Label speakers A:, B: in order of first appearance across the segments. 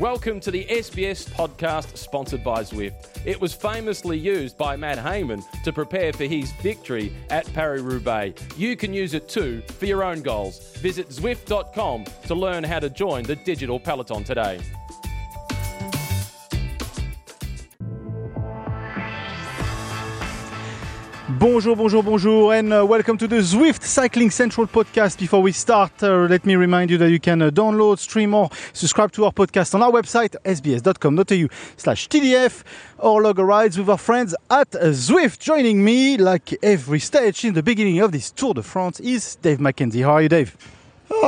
A: Welcome to the SBS podcast sponsored by Zwift. It was famously used by Matt Hayman to prepare for his victory at Paris Roubaix. You can use it too for your own goals. Visit Zwift.com to learn how to join the digital peloton today.
B: Bonjour, bonjour, bonjour, and uh, welcome to the Zwift Cycling Central podcast. Before we start, uh, let me remind you that you can uh, download, stream, or subscribe to our podcast on our website, sbs.com.au slash TDF, or log a rides with our friends at Zwift. Joining me, like every stage in the beginning of this Tour de France, is Dave McKenzie. How are you, Dave?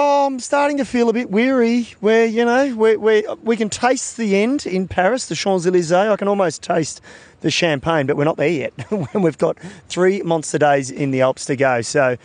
C: Oh, I'm starting to feel a bit weary. Where you know, we we we can taste the end in Paris, the Champs Elysees. I can almost taste the champagne, but we're not there yet. we've got three monster days in the Alps to go, so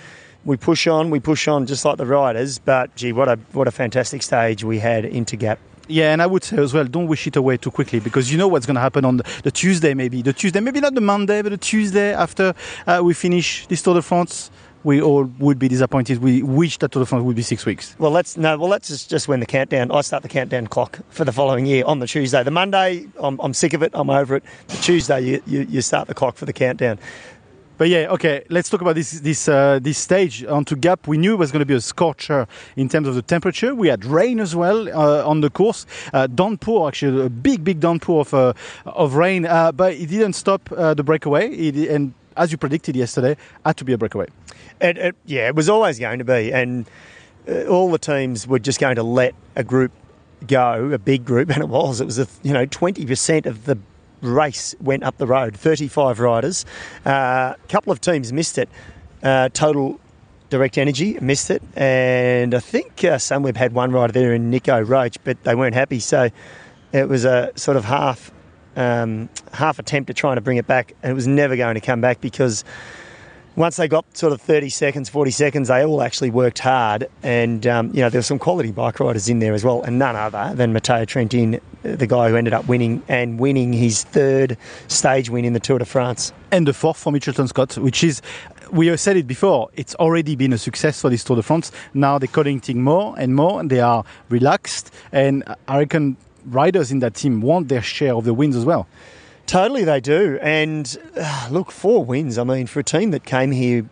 C: we push on, we push on, just like the riders. But gee, what a what a fantastic stage we had into Gap.
B: Yeah, and I would say as well, don't wish it away too quickly because you know what's going to happen on the, the, Tuesday, maybe the Tuesday, maybe not the Monday, but the Tuesday after uh, we finish this Tour de France we all would be disappointed. We wish that Tour de France would be six weeks.
C: Well, let's no. Well, let's just, just when the countdown. I start the countdown clock for the following year on the Tuesday. The Monday, I'm, I'm sick of it. I'm over it. The Tuesday, you, you, you start the clock for the countdown.
B: But yeah, okay. Let's talk about this this uh, this stage onto Gap. We knew it was going to be a scorcher in terms of the temperature. We had rain as well uh, on the course. Uh, downpour, actually, a big big downpour of uh, of rain. Uh, but it didn't stop uh, the breakaway. It, and as you predicted yesterday, had to be a breakaway.
C: It, it, yeah, it was always going to be, and uh, all the teams were just going to let a group go, a big group, and it was. It was a, you know twenty percent of the race went up the road. Thirty-five riders. A uh, couple of teams missed it. Uh, total Direct Energy missed it, and I think uh, Sunweb had one rider there in Nico Roche, but they weren't happy. So it was a sort of half um, half attempt at trying to bring it back, and it was never going to come back because once they got sort of 30 seconds, 40 seconds, they all actually worked hard. And, um, you know, there were some quality bike riders in there as well, and none other than Matteo Trentin, the guy who ended up winning and winning his third stage win in the Tour de France.
B: And the fourth for Mitchelton Scott, which is, we have said it before, it's already been a success for this Tour de France. Now they're collecting more and more, and they are relaxed. And I reckon riders in that team want their share of the wins as well.
C: Totally, they do. And uh, look, four wins. I mean, for a team that came here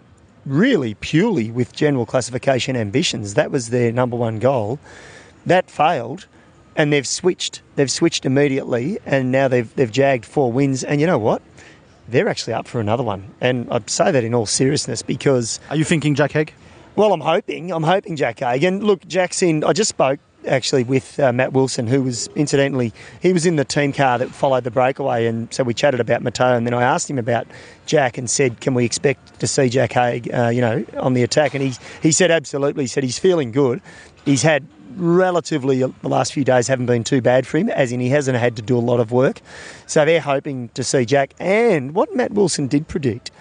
C: really purely with general classification ambitions, that was their number one goal. That failed, and they've switched. They've switched immediately, and now they've they've jagged four wins. And you know what? They're actually up for another one. And I'd say that in all seriousness because.
B: Are you thinking Jack Haig?
C: Well, I'm hoping. I'm hoping Jack Haig. And look, Jack's in. I just spoke actually with uh, Matt Wilson, who was incidentally he was in the team car that followed the breakaway, and so we chatted about Matteo, and then I asked him about Jack and said, "Can we expect to see Jack Haig, uh, you know, on the attack?" And he he said absolutely. He said he's feeling good. He's had relatively uh, the last few days haven't been too bad for him, as in he hasn't had to do a lot of work. So they're hoping to see Jack. And what Matt Wilson did predict.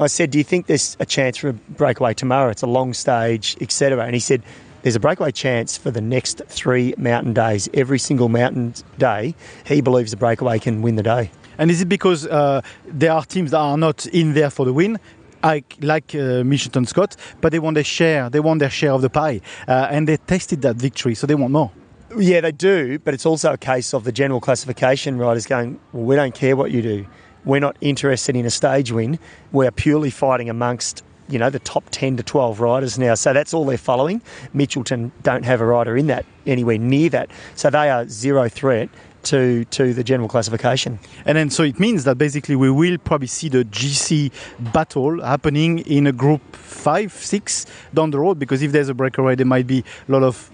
C: I said, "Do you think there's a chance for a breakaway tomorrow? It's a long stage, etc." And he said, there's a breakaway chance for the next three mountain days. Every single mountain day, he believes the breakaway can win the day.
B: And is it because uh, there are teams that are not in there for the win? Like, like uh, Mitchelton Scott, but they want their share. They want their share of the pie, uh, and they tasted that victory, so they want more.
C: Yeah, they do, but it's also a case of the general classification riders going, well, we don't care what you do. We're not interested in a stage win. We're purely fighting amongst you know, the top 10 to 12 riders now. So that's all they're following. Mitchelton don't have a rider in that, anywhere near that. So they are zero threat to, to the general classification.
B: And then so it means that basically we will probably see the GC battle happening in a group five, six down the road because if there's a breakaway, there might be a lot of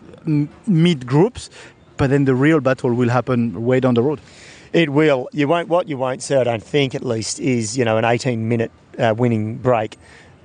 B: mid groups, but then the real battle will happen way down the road.
C: It will. You won't. What you won't see, I don't think, at least, is you know an 18 minute uh, winning break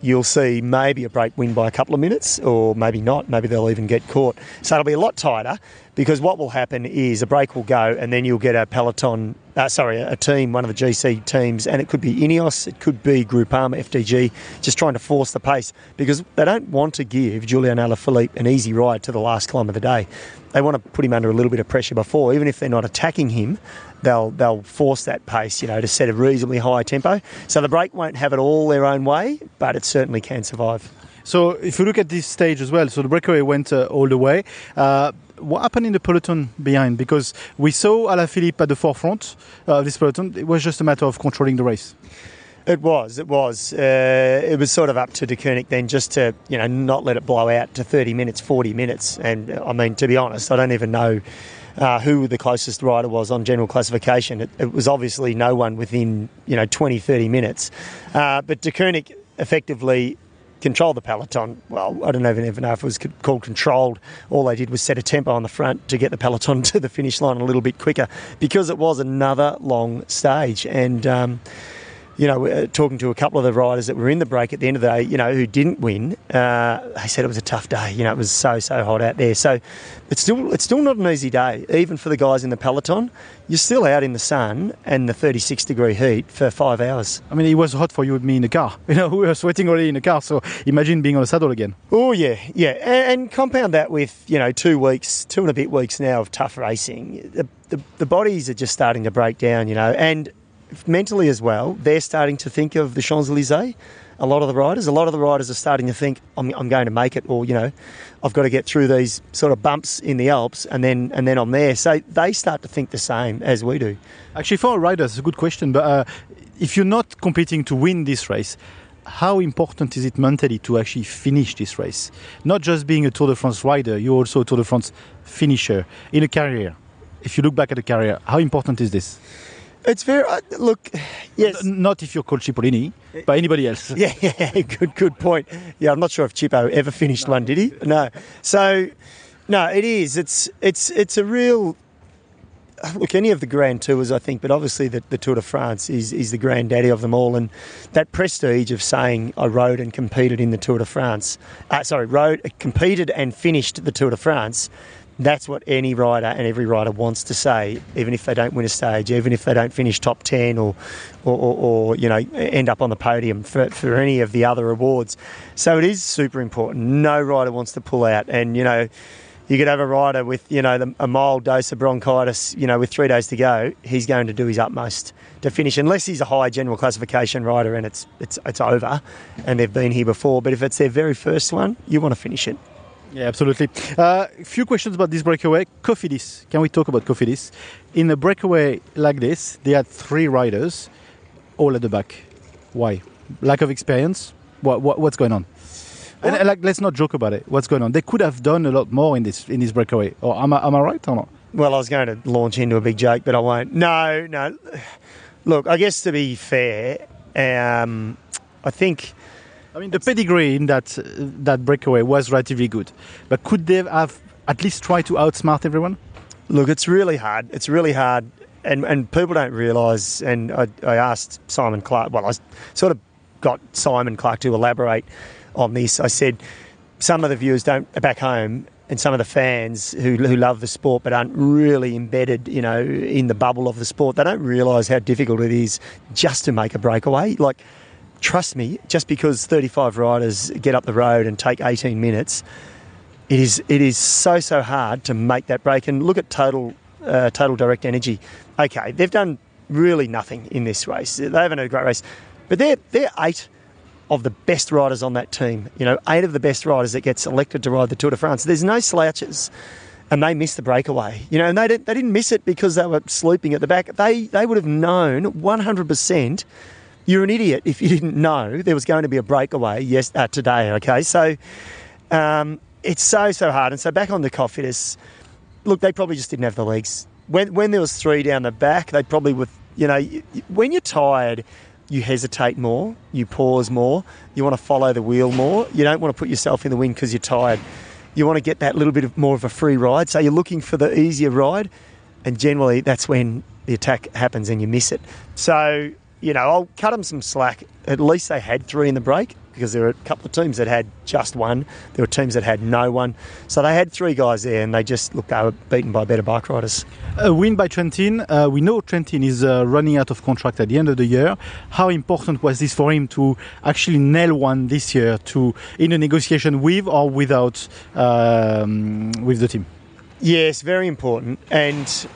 C: you'll see maybe a break win by a couple of minutes, or maybe not. Maybe they'll even get caught. So it'll be a lot tighter because what will happen is a break will go, and then you'll get a peloton. Uh, sorry, a team, one of the GC teams, and it could be Ineos, it could be Groupama, FDJ, just trying to force the pace because they don't want to give Julien Alaphilippe an easy ride to the last climb of the day. They want to put him under a little bit of pressure before, even if they're not attacking him they'll they'll force that pace, you know, to set a reasonably high tempo. So the break won't have it all their own way, but it certainly can survive.
B: So if you look at this stage as well, so the breakaway went uh, all the way. Uh, what happened in the peloton behind? Because we saw Alaphilippe at the forefront of this peloton. It was just a matter of controlling the race.
C: It was, it was. Uh, it was sort of up to Deceuninck then just to, you know, not let it blow out to 30 minutes, 40 minutes. And I mean, to be honest, I don't even know uh, who the closest rider was on general classification. It, it, was obviously no one within, you know, 20, 30 minutes. Uh, but Deceuninck effectively controlled the peloton. Well, I don't even, even know if it was called controlled. All they did was set a tempo on the front to get the peloton to the finish line a little bit quicker because it was another long stage. And, um, you know, uh, talking to a couple of the riders that were in the break at the end of the day, you know, who didn't win, uh, they said it was a tough day. You know, it was so so hot out there. So it's still it's still not an easy day, even for the guys in the peloton. You're still out in the sun and the 36 degree heat for five hours.
B: I mean, it was hot for you and me in the car. You know, we were sweating already in the car. So imagine being on a saddle again.
C: Oh yeah, yeah, and, and compound that with you know two weeks, two and a bit weeks now of tough racing. The, the, the bodies are just starting to break down, you know, and mentally as well, they're starting to think of the Champs Elysees. A lot of the riders, a lot of the riders are starting to think, I'm, I'm, going to make it, or you know, I've got to get through these sort of bumps in the Alps, and then and then I'm there. So they start to think the same as we do.
B: Actually, for a rider, it's a good question. But uh, if you're not competing to win this race, how important is it mentally to actually finish this race? Not just being a Tour de France rider, you're also a Tour de France finisher in a career. If you look back at a career, how important is this?
C: It's very uh, look. Yes,
B: not if you're called Cipollini, but anybody else.
C: Yeah, yeah, good, good point. Yeah, I'm not sure if Chipo ever finished no. one, did he? No. So, no, it is. It's it's it's a real. Look, any of the Grand Tours, I think, but obviously the, the Tour de France is, is the granddaddy of them all, and that prestige of saying I rode and competed in the Tour de France, uh, sorry, rode, competed and finished the Tour de France that's what any rider and every rider wants to say, even if they don't win a stage, even if they don't finish top 10 or, or, or, or you know, end up on the podium for, for any of the other awards. So it is super important. No rider wants to pull out. And, you know, you could have a rider with, you know, the, a mild dose of bronchitis, you know, with three days to go, he's going to do his utmost to finish, unless he's a high general classification rider and it's, it's, it's over and they've been here before. But if it's their very first one, you want to finish it.
B: Yeah, absolutely. A uh, few questions about this breakaway. Cofidis. Can we talk about Cofidis? In a breakaway like this, they had three riders, all at the back. Why? Lack of experience. What, what what's going on? And, and, like, let's not joke about it. What's going on? They could have done a lot more in this in this breakaway. Or am I, am I right or not?
C: Well, I was going to launch into a big joke, but I won't. No, no. Look, I guess to be fair, um, I think
B: I mean, the pedigree in that uh, that breakaway was relatively good, but could they have at least tried to outsmart everyone?
C: Look, it's really hard. It's really hard, and and people don't realise. And I, I asked Simon Clarke. Well, I sort of got Simon Clarke to elaborate on this. I said some of the viewers don't back home and some of the fans who, who love the sport but aren't really embedded, you know, in the bubble of the sport, they don't realise how difficult it is just to make a breakaway. Like trust me, just because 35 riders get up the road and take 18 minutes, it is it is so so hard to make that break. And look at total uh, total direct energy. Okay, they've done really nothing in this race. They haven't had a great race, but they're they're eight of the best riders on that team. You know, eight of the best riders that get selected to ride the Tour de France. There's no slouches. And they missed the breakaway, you know, and they didn't, they didn't miss it because they were sleeping at the back. They they would have known 100 percent you're an idiot if you didn't know there was going to be a breakaway yes uh, today. Okay, so um, it's so so hard. And so back on the Cofidis, look, they probably just didn't have the legs. When when there was three down the back, they probably would. You know, when you're tired, you hesitate more, you pause more, you want to follow the wheel more. You don't want to put yourself in the wind because you're tired. You want to get that little bit of more of a free ride. So you're looking for the easier ride, and generally that's when the attack happens and you miss it. So you know, I'll cut them some slack. At least they had three in the break because there were a couple of teams that had just one. There were teams that had no one. So they had three guys there and they just, look, they were beaten by better bike riders.
B: A win by Trentin. Uh, we know Trentin is uh, running out of contract at the end of the year. How important was this for him to actually nail one this year to in a negotiation with or without um, with the team?
C: Yes, very important. And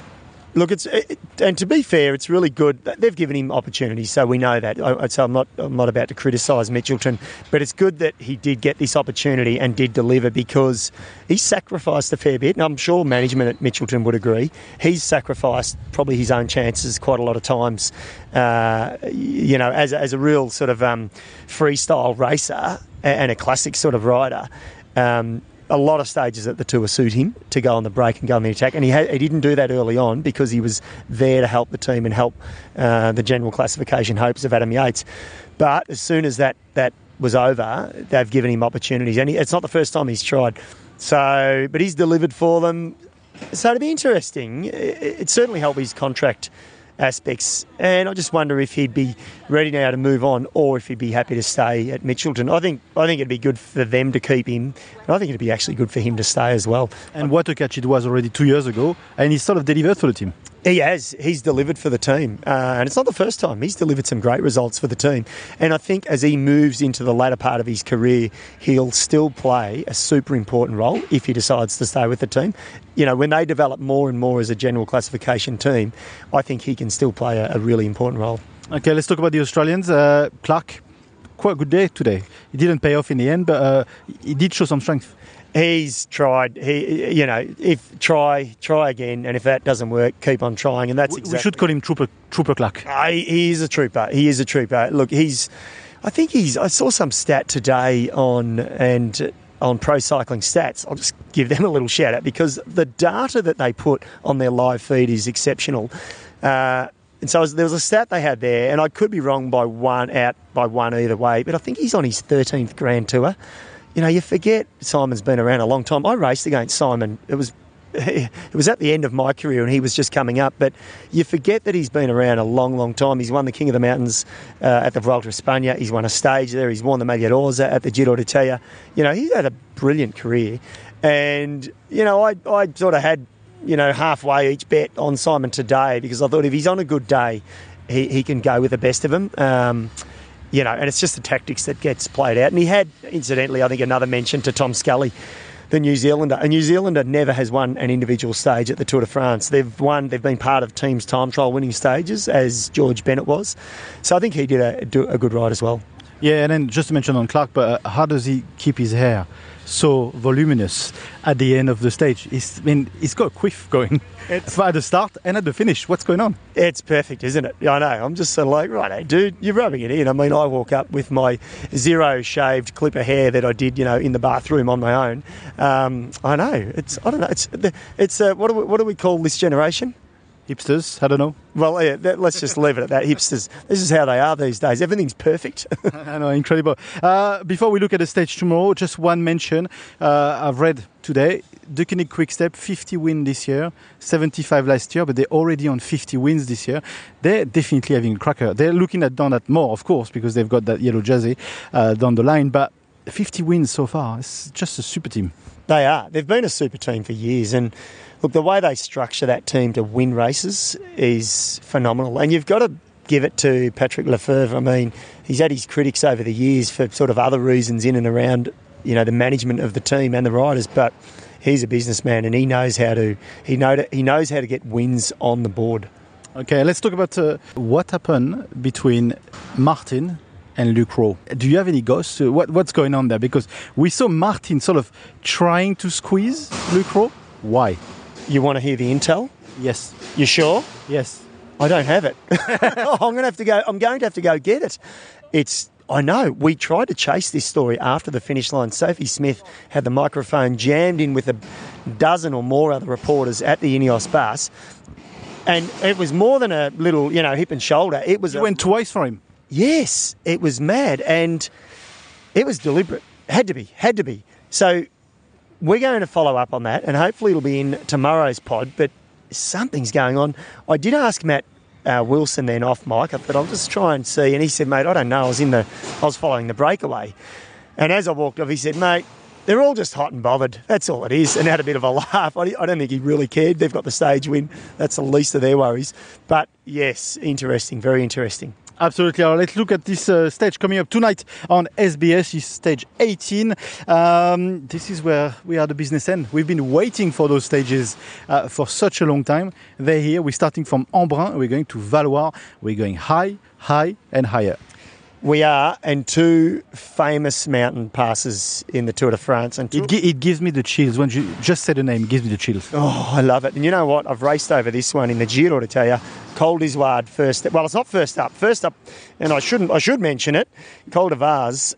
C: Look, it's it, and to be fair, it's really good. They've given him opportunities, so we know that. I, so I'm not I'm not about to criticise Mitchelton, but it's good that he did get this opportunity and did deliver because he sacrificed a fair bit, and I'm sure management at Mitchelton would agree. He's sacrificed probably his own chances quite a lot of times. Uh, you know, as as a real sort of um, freestyle racer and a classic sort of rider. Um, a lot of stages at the tour suit him to go on the break and go on the attack, and he, had, he didn't do that early on because he was there to help the team and help uh, the general classification hopes of Adam Yates. But as soon as that that was over, they've given him opportunities, and he, it's not the first time he's tried. So, but he's delivered for them. So it'd be interesting. It, it certainly helped his contract aspects. And I just wonder if he'd be ready now to move on, or if he'd be happy to stay at Mitchelton. I think I think it'd be good for them to keep him, and I think it'd be actually good for him to stay as well.
B: And what a catch it was already two years ago, and he sort of delivered for the team.
C: He has. He's delivered for the team. Uh, and it's not the first time. He's delivered some great results for the team. And I think as he moves into the latter part of his career, he'll still play a super important role if he decides to stay with the team. You know, when they develop more and more as a general classification team, I think he can still play a, a really important role.
B: Okay, let's talk about the Australians. Uh, Clarke, quite a good day today. He didn't pay off in the end, but uh, he did show some strength
C: he's tried. He, you know, if try, try again, and if that doesn't work, keep on trying. And that's exactly.
B: We should call him Trooper Trooper Clarke.
C: Uh, he, he is a trooper. He is a trooper. Look, he's. I think he's. I saw some stat today on and on Pro Cycling Stats. I'll just give them a little shout out because the data that they put on their live feed is exceptional. Uh, and so there was a stat they had there, and I could be wrong by one out by one either way, but I think he's on his 13th Grand Tour you know, you forget Simon's been around a long time. I raced against Simon. It was it was at the end of my career and he was just coming up. But you forget that he's been around a long, long time. He's won the King of the Mountains uh, at the Vuelta a España. He's won a stage there. He's won the Maglia d'Orza at the Giro d'Italia. You know, he's had a brilliant career. And, you know, I, I sort of had, you know, halfway each bet on Simon today because I thought if he's on a good day, he, he can go with the best of them. Um, you know, and it's just the tactics that gets played out. And he had, incidentally, I think another mention to Tom Scully, the New Zealander. A New Zealander never has won an individual stage at the Tour de France. They've won, they've been part of teams' time trial winning stages, as George Bennett was. So I think he did a, a good ride as well.
B: Yeah, and then just to mention on Clarke, but uh, how does he keep his hair so voluminous at the end of the stage? He's, I mean, it's got a quiff going it's, at the start and at the finish. What's going on?
C: It's perfect, isn't it? I know. I'm just sort of like, right, hey, dude, you're rubbing it in. I mean, I walk up with my zero shaved clip of hair that I did, you know, in the bathroom on my own. Um, I know. It's, I don't know. It's, it's uh, what, do we, what do we call this generation?
B: Hipsters. I don't know.
C: Well, yeah, that, let's just leave it at that. Hipsters. This is how they are these days. Everything's perfect.
B: I know, incredible. Uh, before we look at the stage tomorrow, just one mention. Uh, I've read today. Deceuninck Quickstep, 50 wins this year, 75 last year, but they're already on 50 wins this year. They're definitely having a cracker. They're looking at down at more, of course, because they've got that yellow jersey uh, down the line. But 50 wins so far. It's just a super team.
C: They are. They've been a super team for years, and Look, the way they structure that team to win races is phenomenal. And you've got to give it to Patrick Lefevre. I mean, he's had his critics over the years for sort of other reasons in and around, you know, the management of the team and the riders, but he's a businessman and he knows how to he know to, he knows how to get wins on the board.
B: Okay, let's talk about uh, what happened between Martin and Luke Rowe. Do you have any ghosts? What, what's going on there? Because we saw Martin sort of trying to squeeze Luke Rowe. Why?
C: You want to hear the intel?
B: Yes.
C: You sure?
B: Yes.
C: I don't have it. Oh, I'm going to have to go. I'm going to have to go get it. It's. I know. We tried to chase this story after the finish line. Sophie Smith had the microphone jammed in with a dozen or more other reporters at the Ineos bus, and it was more than a little, you know, hip and shoulder. It was. A,
B: went twice for him.
C: Yes, it was mad, and it was deliberate. Had to be. Had to be. So we're going to follow up on that, and hopefully it'll be in tomorrow's pod. But something's going on. I did ask Matt uh, Wilson then off mic, but I'll just try and see. And he said, "Mate, I don't know. I was in the, I was following the breakaway." And as I walked off, he said, "Mate." They're all just hot and bothered. That's all it is. And had a bit of a laugh. I don't think he really cared. They've got the stage win. That's the least of their worries. But yes, interesting. Very interesting.
B: Absolutely. Let's look at this uh, stage coming up tonight on SBS. Is stage 18. Um, this is where we are the business end. We've been waiting for those stages uh, for such a long time. They're here. We're starting from Embrun. We're going to Valloire. We're going high, high, and higher.
C: We are, and two famous mountain passes in the Tour de France. And
B: It, gi- it gives me the chills. When you just say the name, it gives me the chills.
C: Oh, I love it. And you know what? I've raced over this one in the Giro to tell you. Col d'Izoard first. Well, it's not first up. First up, and I shouldn't. I should mention it. Col de Vars,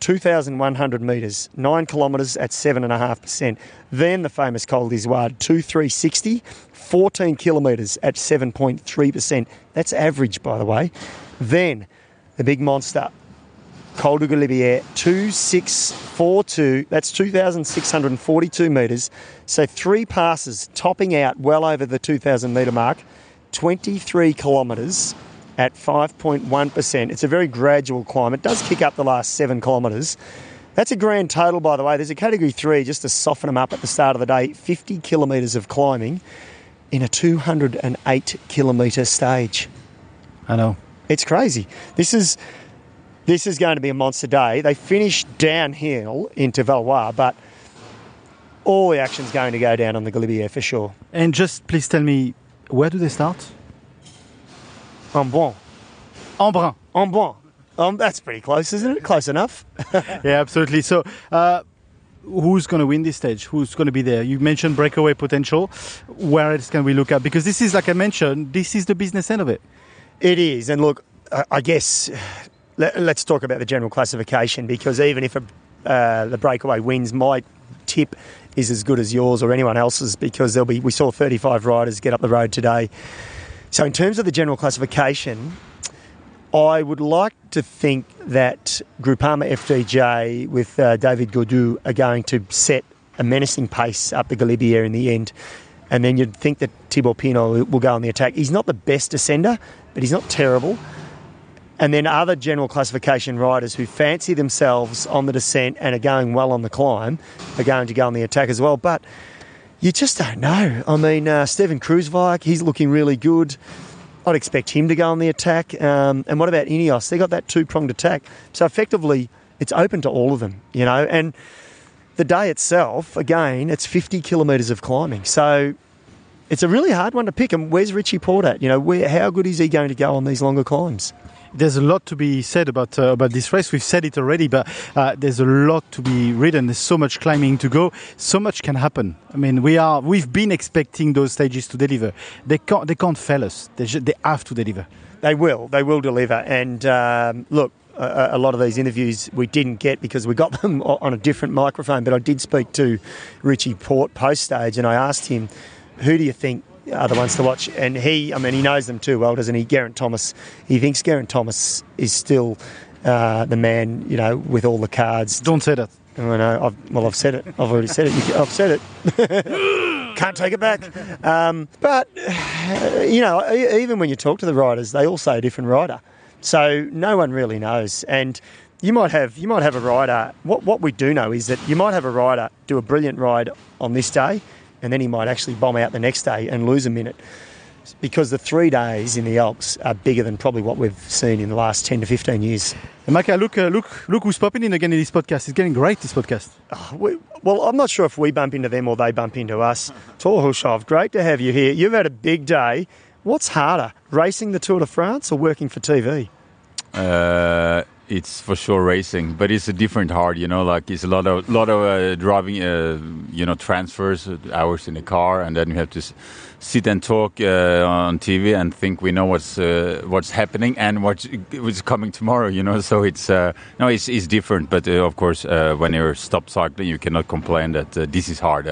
C: 2,100 metres, nine kilometres at seven and a half percent. Then the famous Col d'Izoard, 2360, 14 kilometres at 7.3 percent. That's average, by the way. Then the big monster, Col de Galibier, 2642. That's 2,642 metres. So three passes, topping out well over the 2,000 metre mark, 23 kilometres at 5.1%. It's a very gradual climb. It does kick up the last seven kilometres. That's a grand total, by the way. There's a category three just to soften them up at the start of the day 50 kilometres of climbing in a 208 kilometre stage.
B: I know.
C: It's crazy. This is this is going to be a monster day. They finish downhill into Valloire, but all the action's going to go down on the Galibier for sure.
B: And just please tell me, where do they start?
C: En bon.
B: Embrun.
C: En bon. Um, that's pretty close, isn't it? Close enough.
B: Yeah, absolutely. So, uh, who's going to win this stage? Who's going to be there? You mentioned breakaway potential. Where else can we look at? Because this is, like I mentioned, this is the business end of it.
C: It is, and look, I guess let, us talk about the general classification because even if a, uh, the breakaway wins, my tip is as good as yours or anyone else's because there'll be. We saw 35 riders get up the road today. So in terms of the general classification, I would like to think that Groupama FDJ with uh, David Gaudu are going to set a menacing pace up the Galibier in the end. And then you'd think that Thibaut Pinot will go on the attack. He's not the best descender, but he's not terrible. And then other general classification riders who fancy themselves on the descent and are going well on the climb are going to go on the attack as well. But you just don't know. I mean, uh, Steven Kruijswijk, he's looking really good. I'd expect him to go on the attack. Um, and what about Ineos? They got that two pronged attack. So effectively, it's open to all of them, you know. And the day itself, again, it's 50 kilometres of climbing. So it's a really hard one to pick. And where's Richie Porte at? You know, where, how good is he going to go on these longer climbs?
B: There's a lot to be said about uh, about this race. We've said it already, but uh, there's a lot to be ridden. There's so much climbing to go. So much can happen. I mean, we are we've been expecting those stages to deliver. They can't they can't fail us. They ju- they have to deliver.
C: They will. They will deliver. And um, look, a, a lot of these interviews we didn't get because we got them on a different microphone. But I did speak to Richie Porte post stage, and I asked him, "Who do you think?" Are the ones to watch, and he, I mean, he knows them too well, doesn't he? Geraint Thomas. He thinks Geraint Thomas is still uh, the man, you know, with all the cards.
B: Don't say that.
C: I know. I've, well, I've said it. I've already said it. You- I've said it. Can't take it back. Um, but you know, even when you talk to the riders, they all say a different rider. So no one really knows. And you might have you might have a rider. What what we do know is that you might have a rider do a brilliant ride on this day, and then he might actually bomb out the next day and lose a minute. Because the three days in the Alps are bigger than probably what we've seen in the last 10 to 15 years.
B: And Micah, look, uh, look, look who's popping in again in this podcast. It's getting great. This podcast.
C: We, well, I'm not sure if we bump into them or they bump into us. Thor Hushovd, great to have you here. You've had a big day. What's harder, racing the Tour de France or working for TV?
D: Uh, it's for sure racing, but it's a different hard. You know, like it's a lot of lot of uh, driving. Uh, you know, transfers, hours in the car, and then you have to sit and talk uh, on TV and think we know what's uh, what's happening and what's what's coming tomorrow. You know, so it's uh, no, it's, it's different. But uh, of course, when you're stop cycling, you cannot complain that this is hard,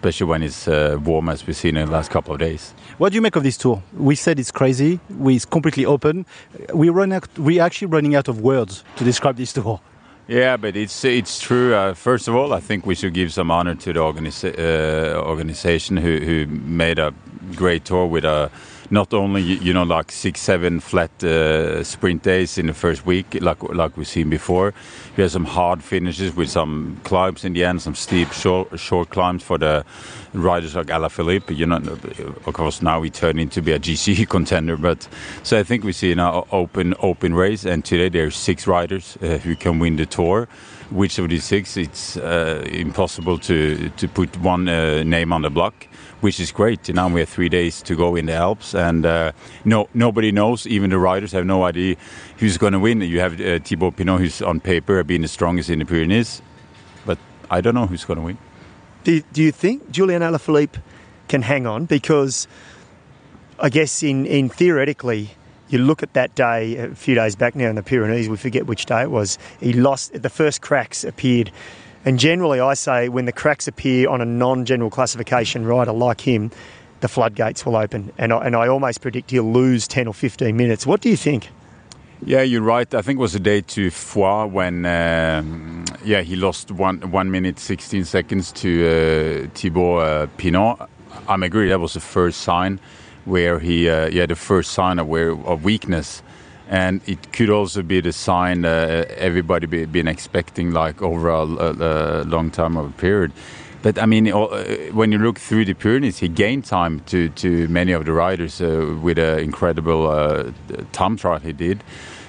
D: especially when it's uh, warm, as we've seen in the last couple of days.
B: What do you make of this tour? We said it's crazy. We it's completely open. We run out. We actually running out of words to describe this tour.
D: Yeah, but it's it's true. Uh, first of all, I think we should give some honor to the organisa- uh, organization who, who made a great tour with a not only you know like six seven flat uh, sprint days in the first week like like we've seen before. We had some hard finishes with some climbs in the end some steep short, short climbs for the riders like Alaphilippe you know of course now he turned into be a GC contender but so I think we see an open open race and today there's six riders uh, who can win the tour. Which of these six it's uh, impossible to to put one uh, name on the block which is great. Now we have three days to go in the Alps, and uh, no nobody knows. Even the riders have no idea who's going to win. You have uh, Thibaut Pinot, who's on paper being the strongest in the Pyrenees, but I don't know who's going to win.
C: Do, do you think Julien Alaphilippe can hang on? Because I guess in, in theoretically, you look at that day a few days back now in the Pyrenees. We forget which day it was. He lost the first cracks appeared and generally, I say when the cracks appear on a non general classification rider like him, the floodgates will open. And I, and I almost predict he'll lose 10 or 15 minutes. What do you think?
D: Yeah, you're right. I think it was the day to Foix when, uh, yeah, he lost one one minute sixteen seconds to uh, Thibaut uh, Pinot. I'm agree that was the first sign where he, uh, yeah, the first sign of where of weakness and it could also be the sign uh, everybody be, been expecting like over a, a, a, long time of a period. But I mean, uh, when you look through the Pyrenees, he gained time to, to many of the riders uh, with an incredible uh, time trial he did.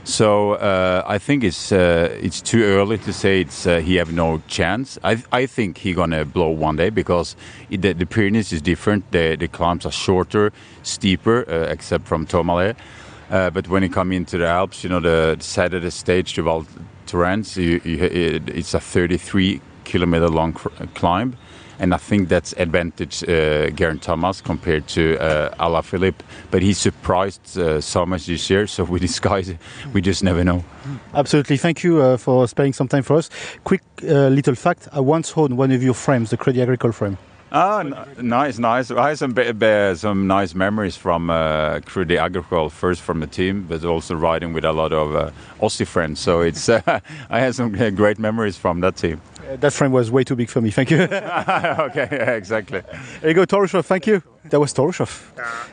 D: So uh, I think it's uh, it's too early to say it's uh, he have no chance. I I think he gonna blow one day because it, the, the Pyrenees is different. The the climbs are shorter, steeper, uh, except from Tourmalet. Uh, but when you come into the Alps, you know the, the Saturday stage to Val Thorens, it, it's a 33 kilometer long climb, and I think that's advantage uh, Thomas compared to uh, Alaphilippe. But he surprised uh, so much this year, so with this guys, we just never know.
B: Absolutely, thank you uh, for spending some time for us. Quick uh, little fact: I once owned one of your frames, the Crédit Agricole frame.
D: Ah, nice, nice. I have some some nice memories from uh, Crédit Agricole, first from the team, but also riding with a lot of uh, Aussie friends. So it's uh, I had some great memories from that team.
B: Uh, that frame was way too big for me. Thank you.
D: okay, yeah, exactly.
B: There you go, Thor Hushovd. Thank you. That was Thor Hushovd.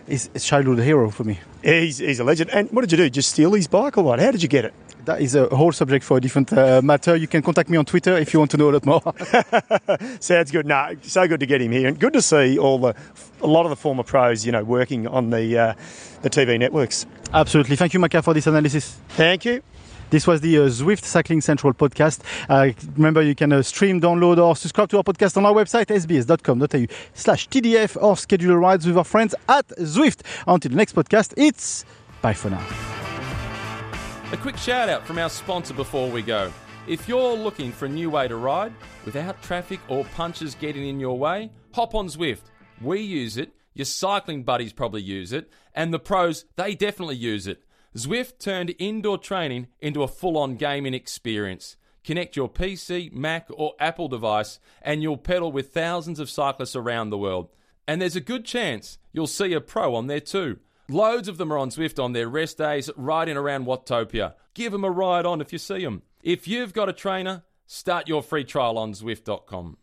B: He's a childhood hero for me.
C: He's, he's a legend. And what did you do? Just steal his bike or what? How did you get it?
B: That is a whole subject for a different uh, matter. You can contact me on Twitter if you want to know a lot more.
C: Sounds good. No, so good to get him here, and good to see all the a lot of the former pros, you know, working on the uh, the TV networks.
B: Absolutely. Thank you, Macca, for this analysis.
C: Thank you.
B: This was the uh, Zwift Cycling Central podcast. Uh, remember, you can uh, stream, download, or subscribe to our podcast on our website, sbs.com.au slash TDF, or schedule rides with our friends at Zwift. Until the next podcast, it's bye for now.
A: A quick shout out from our sponsor before we go. If you're looking for a new way to ride without traffic or punches getting in your way, hop on Zwift. We use it, your cycling buddies probably use it, and the pros, they definitely use it. Zwift turned indoor training into a full on gaming experience. Connect your PC, Mac, or Apple device, and you'll pedal with thousands of cyclists around the world. And there's a good chance you'll see a pro on there too. Loads of them are on Zwift on their rest days, riding around Watopia. Give them a ride on if you see them. If you've got a trainer, start your free trial on Zwift.com.